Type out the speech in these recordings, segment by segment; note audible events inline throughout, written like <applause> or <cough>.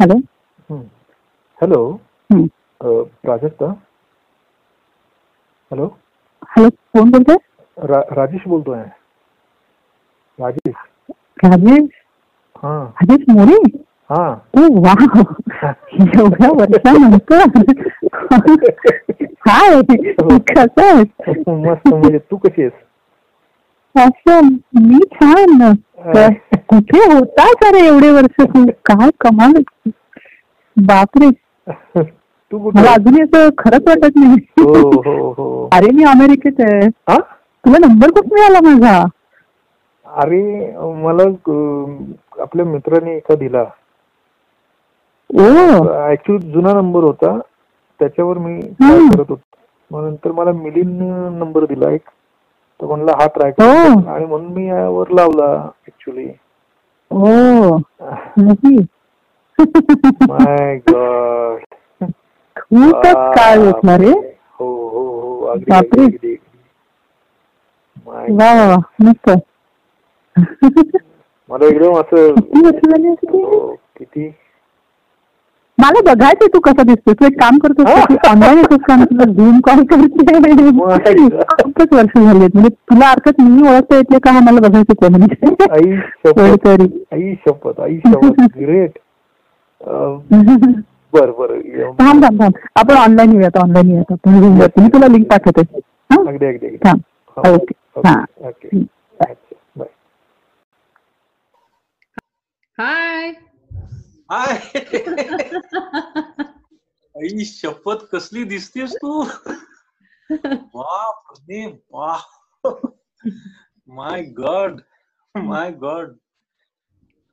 Hello hello हं. Prajakta hello hello कोण बोलतोय रा राजेश बोलतोय राजेश राजेश हा। राजेश मोरे? हा। ओ वा एवढ्या वर्षानंतर हाय कसं आहेस मस्त म्हणजे तू कशी आहेस? असं मी छान। तर कुठे होता अरे एवढे वर्ष काय कमाल. बापरे. तू मला? अजूनही असं खरंच वाटत हो नाही. हो हो अरे मी अमेरिकेत आहे. हा? तुला नंबर कुठे मिळाला माझा? अरे मला आपल्या मित्राने एका दिला. ओ. ऍक्च्युली जुना नंबर होता. त्याच्यावर मी हं. करत होतो. नंतर मला मिलिंद नंबर दिला एक. तर म्हणला हा ट्राय हो. आणि म्हणून मी यावर लावला ऍक्च्युली माय गॉड खूपच काळ हो हो हो. अगदी वा मस्त. मला एकदम असं किती वर्ष झाली असतील? हो, किती मला बघायचंय तू कसा दिसतोय तू एक काम करतोस का? तू ऑनलाईन येतोस का? तुला झूम कॉल करते खूपच वर्ष झाली आहेत. म्हणजे तुला अर्थात मी ओळखता येते का? हा मला बघायचं कोण. म्हणजे आई शपथ. आई शपथ. ग्रेट बर बर. थांब थांब थांब. आपण ऑनलाईन येऊयात ऑनलाईन येऊयात. आपण Zoom वरती. मी तुला लिंक पाठवते. हा? अगदी अगदी थांब. हो, ओके हा. ओके अच्छा बाय हाय हाय आई शपथ कसली दिसतेस तू? बाप रे बाप. माय गॉड माय गॉड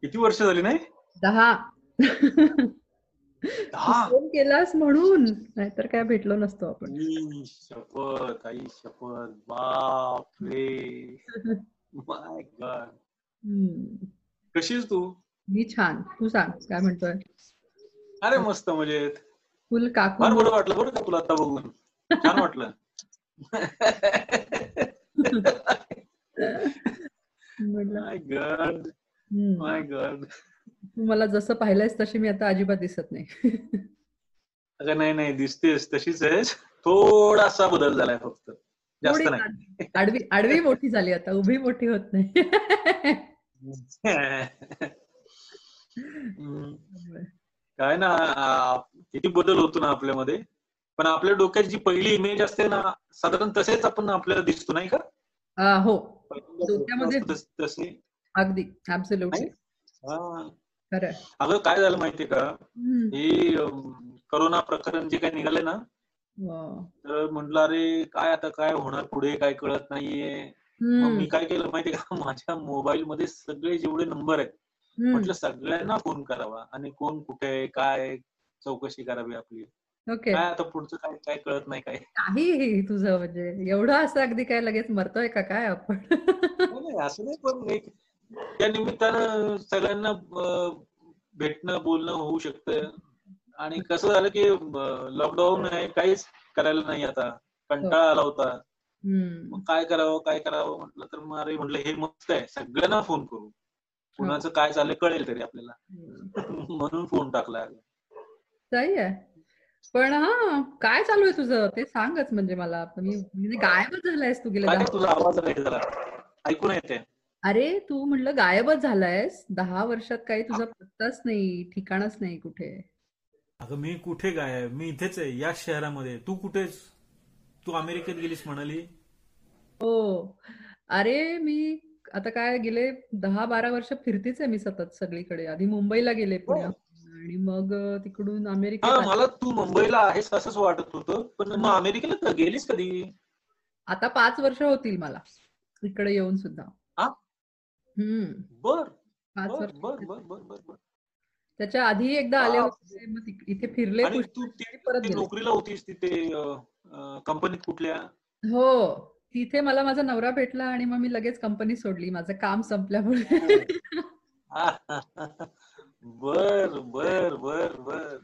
किती वर्ष झाली नाही? दहा. दहा? फोन केलास म्हणून. नाहीतर काय भेटलो नसतो आपण. आई शपथ आई शपथ. बाप रे. <laughs> माय गॉड हम्म. कशी आहेस तू? मी छान. तू सांग काय म्हणतोय? अरे मस्त मजेत. फुल काकू. फार बरं वाटलं बरं का तुला आता बघून. छान वाटलं. माय गॉड हम्म. माय गॉड तू मला जसं पाहिलंयस तशी मी आता अजिबात दिसत नाही. अगं नाही नाही दिसतेस तशीच आहेस. थोडासा बदल झालाय फक्त. जास्त नाही. आडवी आडवी मोठी झाली आता उभी मोठी होत नाही. <laughs> काय ना किती बदल होतो ना आपल्यामध्ये पण आपल्या डोक्यात जी पहिली इमेज असते ना साधारण तसेच आपण आपल्याला दिसतो नाही का हो डोक्यामध्ये- अगदी? हा. अगं काय झालं माहितीये का. हे करोना प्रकरण जे काही निघाले ना. तर म्हटलं अरे काय आता काय होणार पुढे काय कळत नाहीये. मी काय केलं माहितीये का <laughs> माझ्या मोबाईल मध्ये सगळे जेवढे नंबर आहेत. म्हटलं सगळ्यांना फोन करावा. आणि कोण कुठे काय चौकशी करावी आपली. ओके. काय आता पुढचं काय काय कळत नाही काय काही तुझं म्हणजे एवढं असं अगदी काय लगेच मरतोय का काय आपण? नाही, असं नाही पण एक त्या निमित्तानं सगळ्यांना भेटणं बोलणं होऊ शकतं. आणि कसं झालं की लॉकडाऊन आहे काहीच करायला नाही आता. कंटाळा आला होता. मग काय करावं काय करावं म्हटलं तर मग अरे म्हटलं हे मस्त आहे. सगळ्यांना फोन करू. कुणाचं काय चाललंय कळेल तरी आपल्याला. म्हणून फोन टाकला. सही आहे. पण हा काय चालू आहे तुझं? ते सांगच म्हणजे मला. मी म्हणजे गायबच झालायस तू गेले तुझा आवाज ऐकून येते. अरे तू म्हणलं गायबच झालायस. दहा वर्षात काही तुझा पत्ताच नाही ठिकाणच नाही कुठे. अगं मी कुठे काय मी इथेच आहे याच शहरामध्ये. तू कुठेस? तू अमेरिकेत गेलीस म्हणाली? हो. अरे मी आता काय गेले दहा बारा वर्ष फिरतीच आहे मी सतत सगळीकडे. आधी मुंबईला गेले पुण्यात आणि मग तिकडून अमेरिकेत हा आले. मला तू मुंबईला आहेस असंच वाटत होतं. पण मग अमेरिकेला गेलीस कधी? आता पाच वर्ष होतील मला. इकडे येऊन सुद्धा. हा? हम्म. बर. पाच वर्ष बर बर बर बर त्याच्या आधी एकदा आले. होते मग इथे फिरले परत नोकरीला होतीस तिथे कंपनीत कुठल्या? हो. तिथे मला माझा नवरा भेटला आणि मग मी लगेच कंपनी सोडली. माझं काम संपल्यामुळे. बर बर बर बर.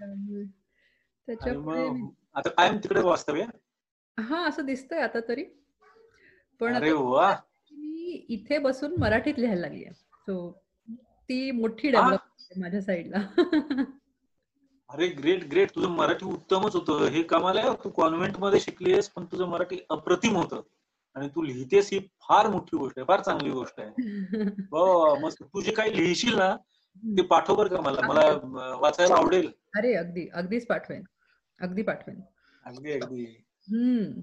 त्याच्यामुळे आता कायम तिकडे वास्तव्य? हा असं दिसतंय आता तरी. पण मी इथे बसून मराठीत लिहायला लागली आहे सो ती मोठी? डेव्हलप माझ्या साईडला अरे ग्रेट ग्रेट तुझं मराठी उत्तमच होतं. हे कमाल आहे तू कॉन्व्हेंटमध्ये शिकलीस पण तुझं मराठी अप्रतिम होतं. आणि तू लिहितेस ही फार मोठी गोष्ट आहे फार चांगली गोष्ट आहे. <laughs> मस्त. तू जे काही लिहिशील ना ते पाठव बरं का मला. मला वाचायला आवडेल. अरे अगदी. अगदीच पाठवेन. अगदी पाठवेन. अगदी अगदी. हम्म.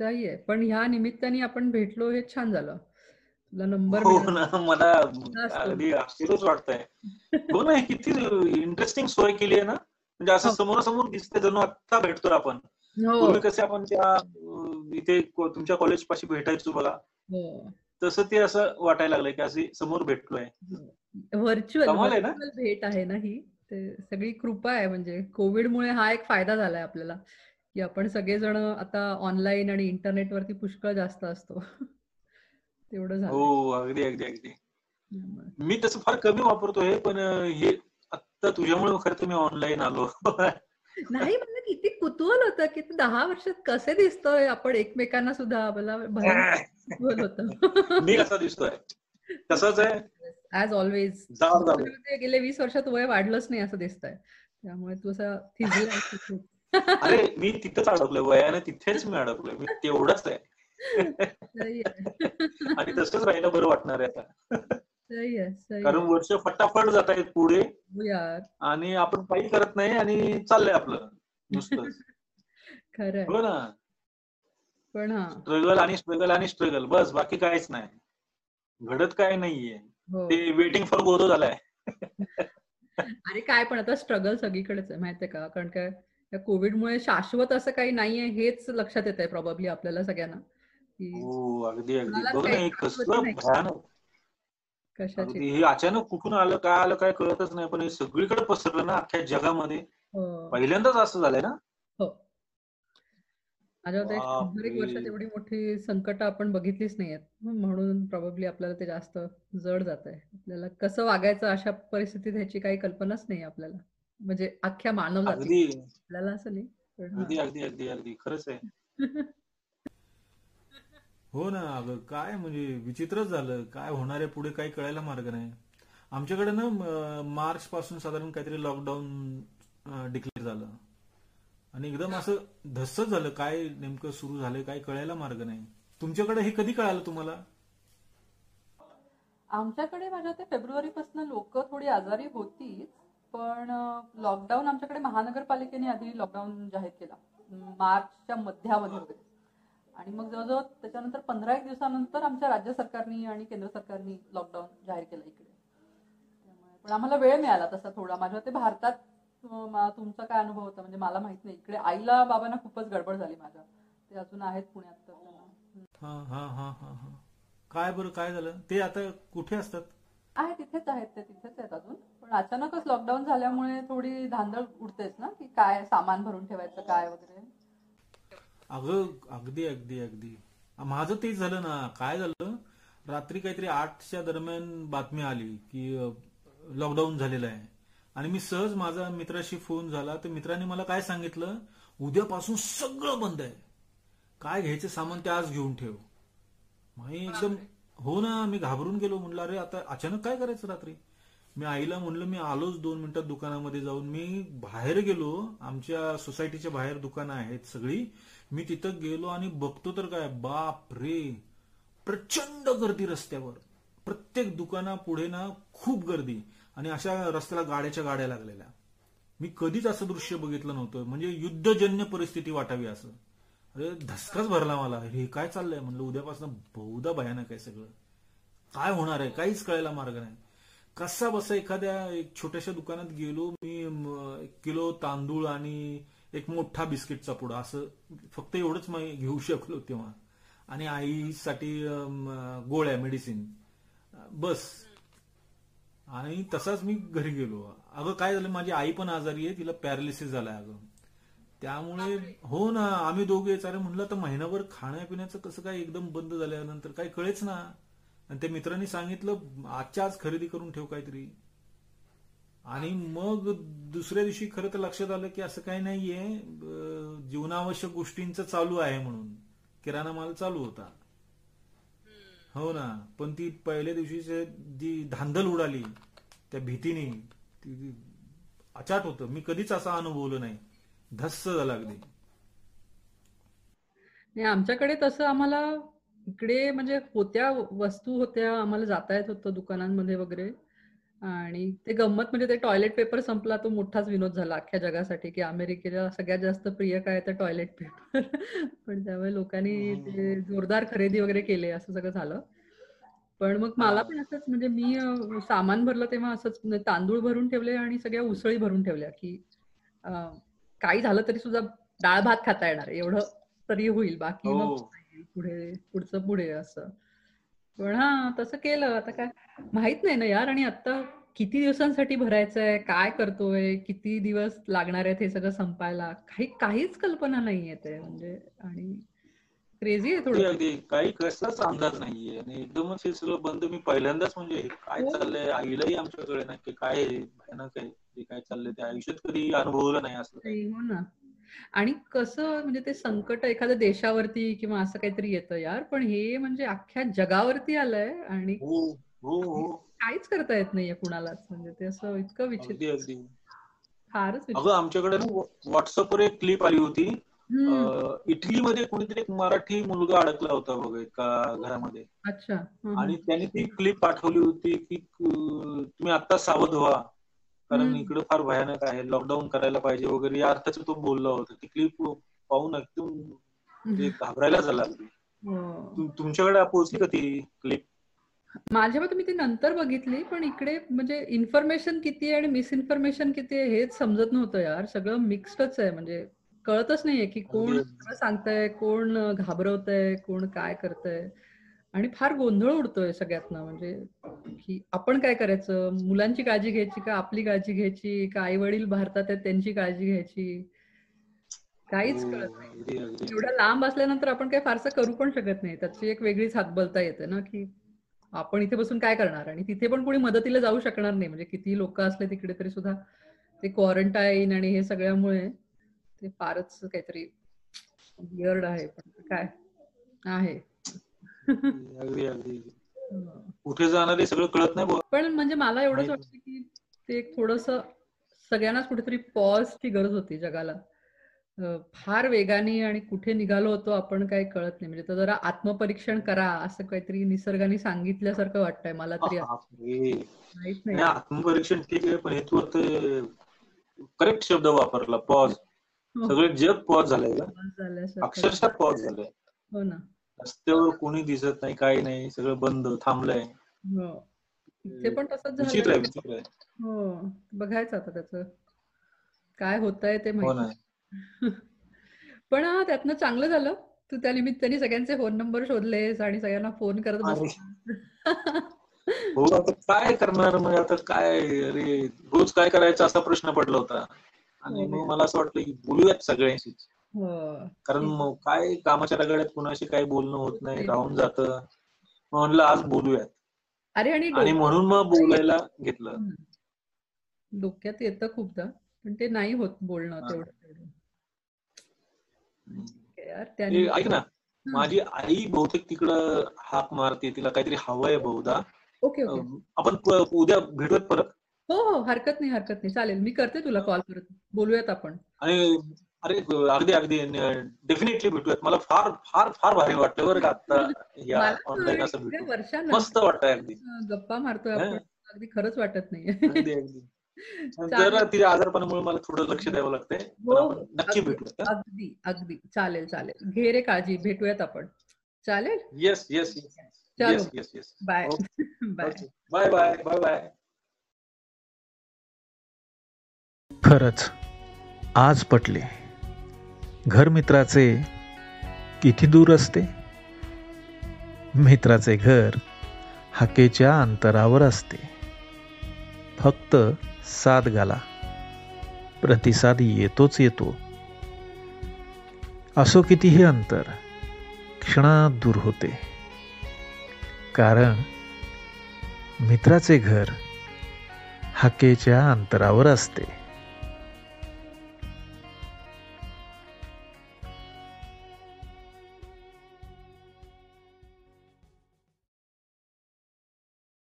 सही आहे. पण ह्या निमित्ताने आपण भेटलो हे छान झालं. तुला नंबर हो. ना. मला. अगदी आश्चर्यच वाटतंय. हो ना किती <laughs> इंटरेस्टिंग सोय केली आहे ना. म्हणजे असं हो. समोरासमोर दिसतंय जणू आत्ता भेटतोय आपण. पूर्वी कसे आपण त्या इथे तुमच्या कॉलेज पाशी भेटायचो बघा. हो. तसं ते असं वाटायला लागलंय की असे समोर भेटलोय. व्हर्च्युअल ना? भेट आहे ना ही. ते सगळी कृपा आहे म्हणजे कोविडमुळे हा एक फायदा झालाय आपल्याला की आपण सगळेजण आता ऑनलाईन आणि इंटरनेट वरती पुष्कळ जास्त असतो. <laughs> तेवढं झालं हो अगदी अगदी अगदी. मी तसं फार कमी वापरतोय पण अं, हे आता तुझ्यामुळे खरं तर मी ऑनलाईन आलो. <laughs> नाही मला किती कुतूहल होतं की दहा वर्षात कसे दिसतोय? आपण एकमेकांना सुद्धा मला होतं. मी कसा दिसतोय? तसाच आहे. ऍज ऑलवेज गेले वीस वर्षात वय वाढलंच नाही असं दिसतंय. त्यामुळे तू असा खूप अरे मी तिथंच अडकलोय वयाने तिथेच मी अडकलोय. मी तेवढंच आहे. आणि तसंच राहिलं बरं वाटणार आहे आता. कारण. वर्ष फटाफट जात आहेत पुढे. हो यार. आणि आपण काही करत नाही आणि चाललंय आपलं. नुसतंच. <laughs> खरंय. हो ना. पण स्ट्रगल आणि स्ट्रगल आणि स्ट्रगल बस बाकी काहीच नाही. घडत काय नाहीये. हो. ते वेटिंग फॉर गोदो झालंय. आणि काय पण आता स्ट्रगल सगळीकडेच आहे माहितीये का? कारण काय या कोविडमुळे शाश्वत असं काही नाहीये हेच लक्षात येत आहे प्रॉब्ली आपल्याला सगळ्यांना. की अगदी अगदी. कशाची? हे अचानक कुठून आलं काय आलं काय कळतच नाही पण हे सगळीकडे पसरलं ना अख्ख्या जगामध्ये. हो. पहिल्यांदाच असं झालंय ना? हो. माझ्या शंभर एक. वर्षात एवढी मोठी संकट आपण बघितलीच नाहीयेत. म्हणून प्रॉब्ली आपल्याला ते जास्त जड जात आहे आपल्याला कसं वागायचं अशा परिस्थितीत ह्याची काही कल्पनाच नाही आपल्याला. म्हणजे अख्ख्या मानव आपल्याला असं नाही हा. अगदी अगदी अगदी. खरंच आहे. <laughs> हो ना अगं काय म्हणजे विचित्रच झालं. काय होणार आहे पुढे काही कळायला मार्ग नाही. आमच्याकडे ना मार्च पासून साधारण काहीतरी लॉकडाऊन डिक्लेअर झालं. आणि एकदम असं धस्सच झालं. काय नेमकं सुरू झालं काय कळायला मार्ग नाही. तुमच्याकडे हे कधी कळालं तुम्हाला? आमच्याकडे माझ्या ते फेब्रुवारीपासून लोक थोडी आजारी होतीच पण लॉकडाऊन आमच्याकडे महानगरपालिकेने आधी लॉकडाऊन जाहीर केला. मार्चच्या मध्यामध्ये वगैरे. आणि मग जवळजवळ त्याच्यानंतर पंधरा एक दिवसानंतर आमच्या राज्य सरकारनी आणि केंद्र सरकारनी लॉकडाऊन जाहीर केलं इकडे. त्यामुळे पण आम्हाला वेळ मिळाला तसा थोडा. माझ्या ते भारतात तुमचा काय अनुभव होता? म्हणजे मला माहीत नाही. इकडे आईला बाबांना खूपच गडबड झाली माझ्या. ते अजून आहेत पुण्यात तर त्यांना. काय बरं काय झालं? ते आता कुठे असतात? आहे तिथेच आहेत ते. तिथेच आहेत अजून. पण अचानकच लॉकडाऊन झाल्यामुळे थोडी धांदळ उडतेच ना? की काय सामान भरून ठेवायचं काय वगैरे? अगं अगदी अगदी अगदी. माझं तेच झालं ना. काय झालं? रात्री काहीतरी आठच्या दरम्यान बातमी आली की लॉकडाऊन झालेलं आहे. आणि मी सहज माझा मित्राशी फोन झाला. तर मित्राने मला काय सांगितलं? उद्यापासून सगळं बंद आहे. काय घ्यायचं सामान ते आज घेऊन ठेव. मी एकदम हो ना मी घाबरून गेलो. म्हणलं अरे आता अचानक काय करायचं रात्री? मी आईला म्हणलं मी आलोच दोन मिनिटात दुकानामध्ये जाऊन. मी बाहेर गेलो. आमच्या सोसायटीच्या बाहेर दुकानं आहेत सगळी. मी तिथं गेलो आणि बघतो तर काय बाप रे! प्रचंड गर्दी रस्त्यावर. प्रत्येक दुकाना पुढे ना खूप गर्दी. आणि अशा रस्त्याला गाड्याच्या गाड्या लागलेल्या. मी कधीच असं दृश्य बघितलं नव्हतं. म्हणजे युद्धजन्य परिस्थिती वाटावी असं. अरे धसकाच भरला मला. हे काय चाललंय? म्हणलं उद्यापासून बहुधा भयानक आहे सगळं. काय होणार आहे? काहीच कळायला मार्ग नाही. कसा बसा एखाद्या एक छोट्याशा दुकानात गेलो मी एक किलो तांदूळ आणि एक मोठा बिस्किटचा पुडा असं फक्त एवढंच मी घेऊ शकलो तेव्हा. आणि आईसाठी गोळ्या मेडिसिन. बस. आणि तसाच मी घरी गेलो. अगं काय झालं माझी आई पण आजारी आहे तिला पॅरालिसिस झालाय अगं. त्यामुळे हो ना आम्ही दोघे अरे म्हणलं तर महिनाभर खाण्यापिण्याचं कसं काय एकदम बंद झाल्यानंतर काही कळेच ना. आणि त्या मित्रांनी सांगितलं आजच्या आज खरेदी करून ठेव काहीतरी. आणि मग दुसऱ्या दिवशी खरं तर लक्षात आलं की असं काही नाहीये जीवनावश्यक गोष्टींचं चालू आहे म्हणून. किराणा माल चालू होता. हो ना. पण ती पहिल्या दिवशीची जी धांदल उडाली त्या भीतीने ती अचाट होतं. मी कधीच असा अनुभवलं नाही. धस्स झाला अगदी आमच्याकडे तसं आम्हाला इकडे म्हणजे होत्या वस्तू होत्या आम्हाला जाता येत होतं दुकानांमध्ये वगैरे. आणि ते गंमत म्हणजे ते टॉयलेट पेपर संपला तो मोठाच विनोद झाला अख्ख्या जगासाठी की अमेरिकेला सगळ्यात जास्त प्रिय काय तर टॉयलेट पेपर <laughs> पण त्यामुळे लोकांनी ते जोरदार खरेदी वगैरे केले असं सगळं झालं. पण मग मला पण असंच म्हणजे मी सामान भरलं तेव्हा असंच म्हणजे तांदूळ भरून ठेवले आणि सगळ्या उसळी भरून ठेवल्या की काही झालं तरी सुद्धा डाळ भात खाता येणार एवढं तरी होईल. बाकी मग हो पुढे पुढचं पुढे असं. पण हा तसं केलं. आता काय माहीत नाही ना यार. आणि आता किती दिवसांसाठी भरायचं आहे काय करतोय? किती दिवस लागणार आहेत हे सगळं संपायला? काही काहीच कल्पना नाहीये ते. म्हणजे आणि क्रेझी आहे थोडं. अगदी काही कसाच अंदाज नाहीये. आणि एकदमच हे सगळं बंद. मी पहिल्यांदाच म्हणजे काय हो. चाललंय? आईलाही आमच्याकडे नाही. की काय भयानक आहे. जे काय चाललंय ते आयुष्यात कधी अनुभवलं नाही असं. हो ना. आणि कसं म्हणजे ते संकट एखाद्या देशावरती किंवा असं काहीतरी येतं यार पण हे म्हणजे अख्ख्या जगावरती आलंय आणि हो हो हो. काहीच करता येत नाहीये कुणालाच. म्हणजे ते असं इतकं विचित्र. फारच अगं आमच्याकडे व्हॉट्सअपवर एक क्लिप आली होती. इटलीमध्ये कोणीतरी एक मराठी मुलगा अडकला होता बघ एका घरामध्ये. अच्छा. आणि. त्याने ती क्लिप पाठवली होती की तुम्ही आता सावध व्हा. कारण. इकडे फार भयानक आहे. लॉकडाऊन करायला पाहिजे वगैरे या अर्थाचं तो बोलला होता. ती क्लिप पाहून एकदम घाबरायला झाला. हो. तुम- तुमच्याकडे पोहोचली का ती क्लिप माझ्या मते मी ती नंतर बघितली पण इकडे म्हणजे इन्फॉर्मेशन किती आहे आणि मिसइन्फॉर्मेशन किती आहे हेच समजत नव्हतं यार. सगळं मिक्स्डच आहे. म्हणजे कळतच नाहीये की कोण सांगतंय कोण घाबरवतंय कोण काय करतंय. आणि फार गोंधळ उडतोय सगळ्यातनं. म्हणजे की आपण काय करायचं? मुलांची काळजी घ्यायची का आपली काळजी घ्यायची? का आई वडील भारतात आहेत त्यांची काळजी घ्यायची? काहीच हो, कळत नाही. एवढ्या लांब असल्यानंतर आपण काही फारसं करू पण शकत नाही. त्याची एक वेगळीच हातबलता येते ना की आपण इथे बसून काय करणार? आणि तिथे पण कोणी मदतीला जाऊ शकणार नाही. म्हणजे किती लोक असले तिकडे तरी सुद्धा ते क्वारंटाईन आणि हे सगळ्यामुळे ते फारच काहीतरी आहे. पण काय आहे. अगदी अगदी कुठे जाणार आहे सगळं कळत नाही. पण म्हणजे मला एवढंच वाटतं की ते एक थोडस सगळ्यांनाच कुठेतरी पॉजची गरज होती जगाला. फार वेगाने आणि कुठे निघालो होतो आपण काही कळत नाही. म्हणजे जरा आत्मपरीक्षण करा असं काहीतरी निसर्गाने सांगितल्यासारखं वाटतंय मला तरी. माहीत नाही. आत्मपरीक्षण ठीक आहे पण हे तू करेक्ट शब्द वापरला पॉज हो, सगळे जग पॉज झालंय पॉज अक्षरशः पॉज झालंय. हो ना. रस्त्यावर कोणी दिसत नाही काही नाही सगळं बंद थांबलंय. हो. इथे पण तसंच आहे झालं आहे. हो बघायचं आता त्याचं. काय होतंय ते हो माहिती <laughs> पण हा त्यातनं चांगलं झालं. तू त्या निमित्ताने सगळ्यांचे फोन नंबर शोधलेस आणि सगळ्यांना फोन करत <laughs> हो आता काय करणार मग? आता काय अरे रोज काय करायचं असा प्रश्न पडला होता. आणि मग मला असं वाटलं की बोलूयात सगळ्यांशी हो कारण मग काय कामाच्या रगड्यात कुणाशी काही बोलणं होत नाही राहून जातं. म्हणलं आज बोलूयात. अरे आणि म्हणून मग बोलायला घेतलं. डोक्यात येतं खूपदा पण ते नाही होत बोलणं हा. तेवढं ऐक ना. माझी आई बहुतेक तिकडं हाक मारते तिला काहीतरी हवंय बहुधा. ओके आपण उद्या भेटूयात परत. हो हो हरकत नाही हरकत नाही. चालेल मी करते तुला कॉल परत. बोलूयात आपण. आणि अरे अगदी अगदी. डेफिनेटली भेटूयात. मला फार फार फार भारी वाटतं बरं का आता या मला ऑनलाईन असं भेटून. मस्त वाटतंय अगदी. गप्पा मारतोय. आपण. अगदी खरंच वाटत नाहीये. अगदी अगदी. <laughs> चालेल. जरा तिच्या आजारपणामुळे मला थोडं लक्ष द्यावं लागतंय. हो, नक्की. भेटूयात हा? अगदी अगदी. चालेल चालेल. घे रे काळजी. भेटूयात आपण. चालेल? येस येस चलो. Yes yes yes bye. <laughs> Bye. Bye bye bye bye खरंच आज पटले. घर मित्राचे किती दूर असते? मित्राचे घर हाकेच्या अंतरावर असते. फक्त साथ घाला प्रतिसाद येतोच येतो. असो कितीही अंतर क्षणात दूर होते. कारण मित्राचे घर हाकेच्या अंतरावर असते.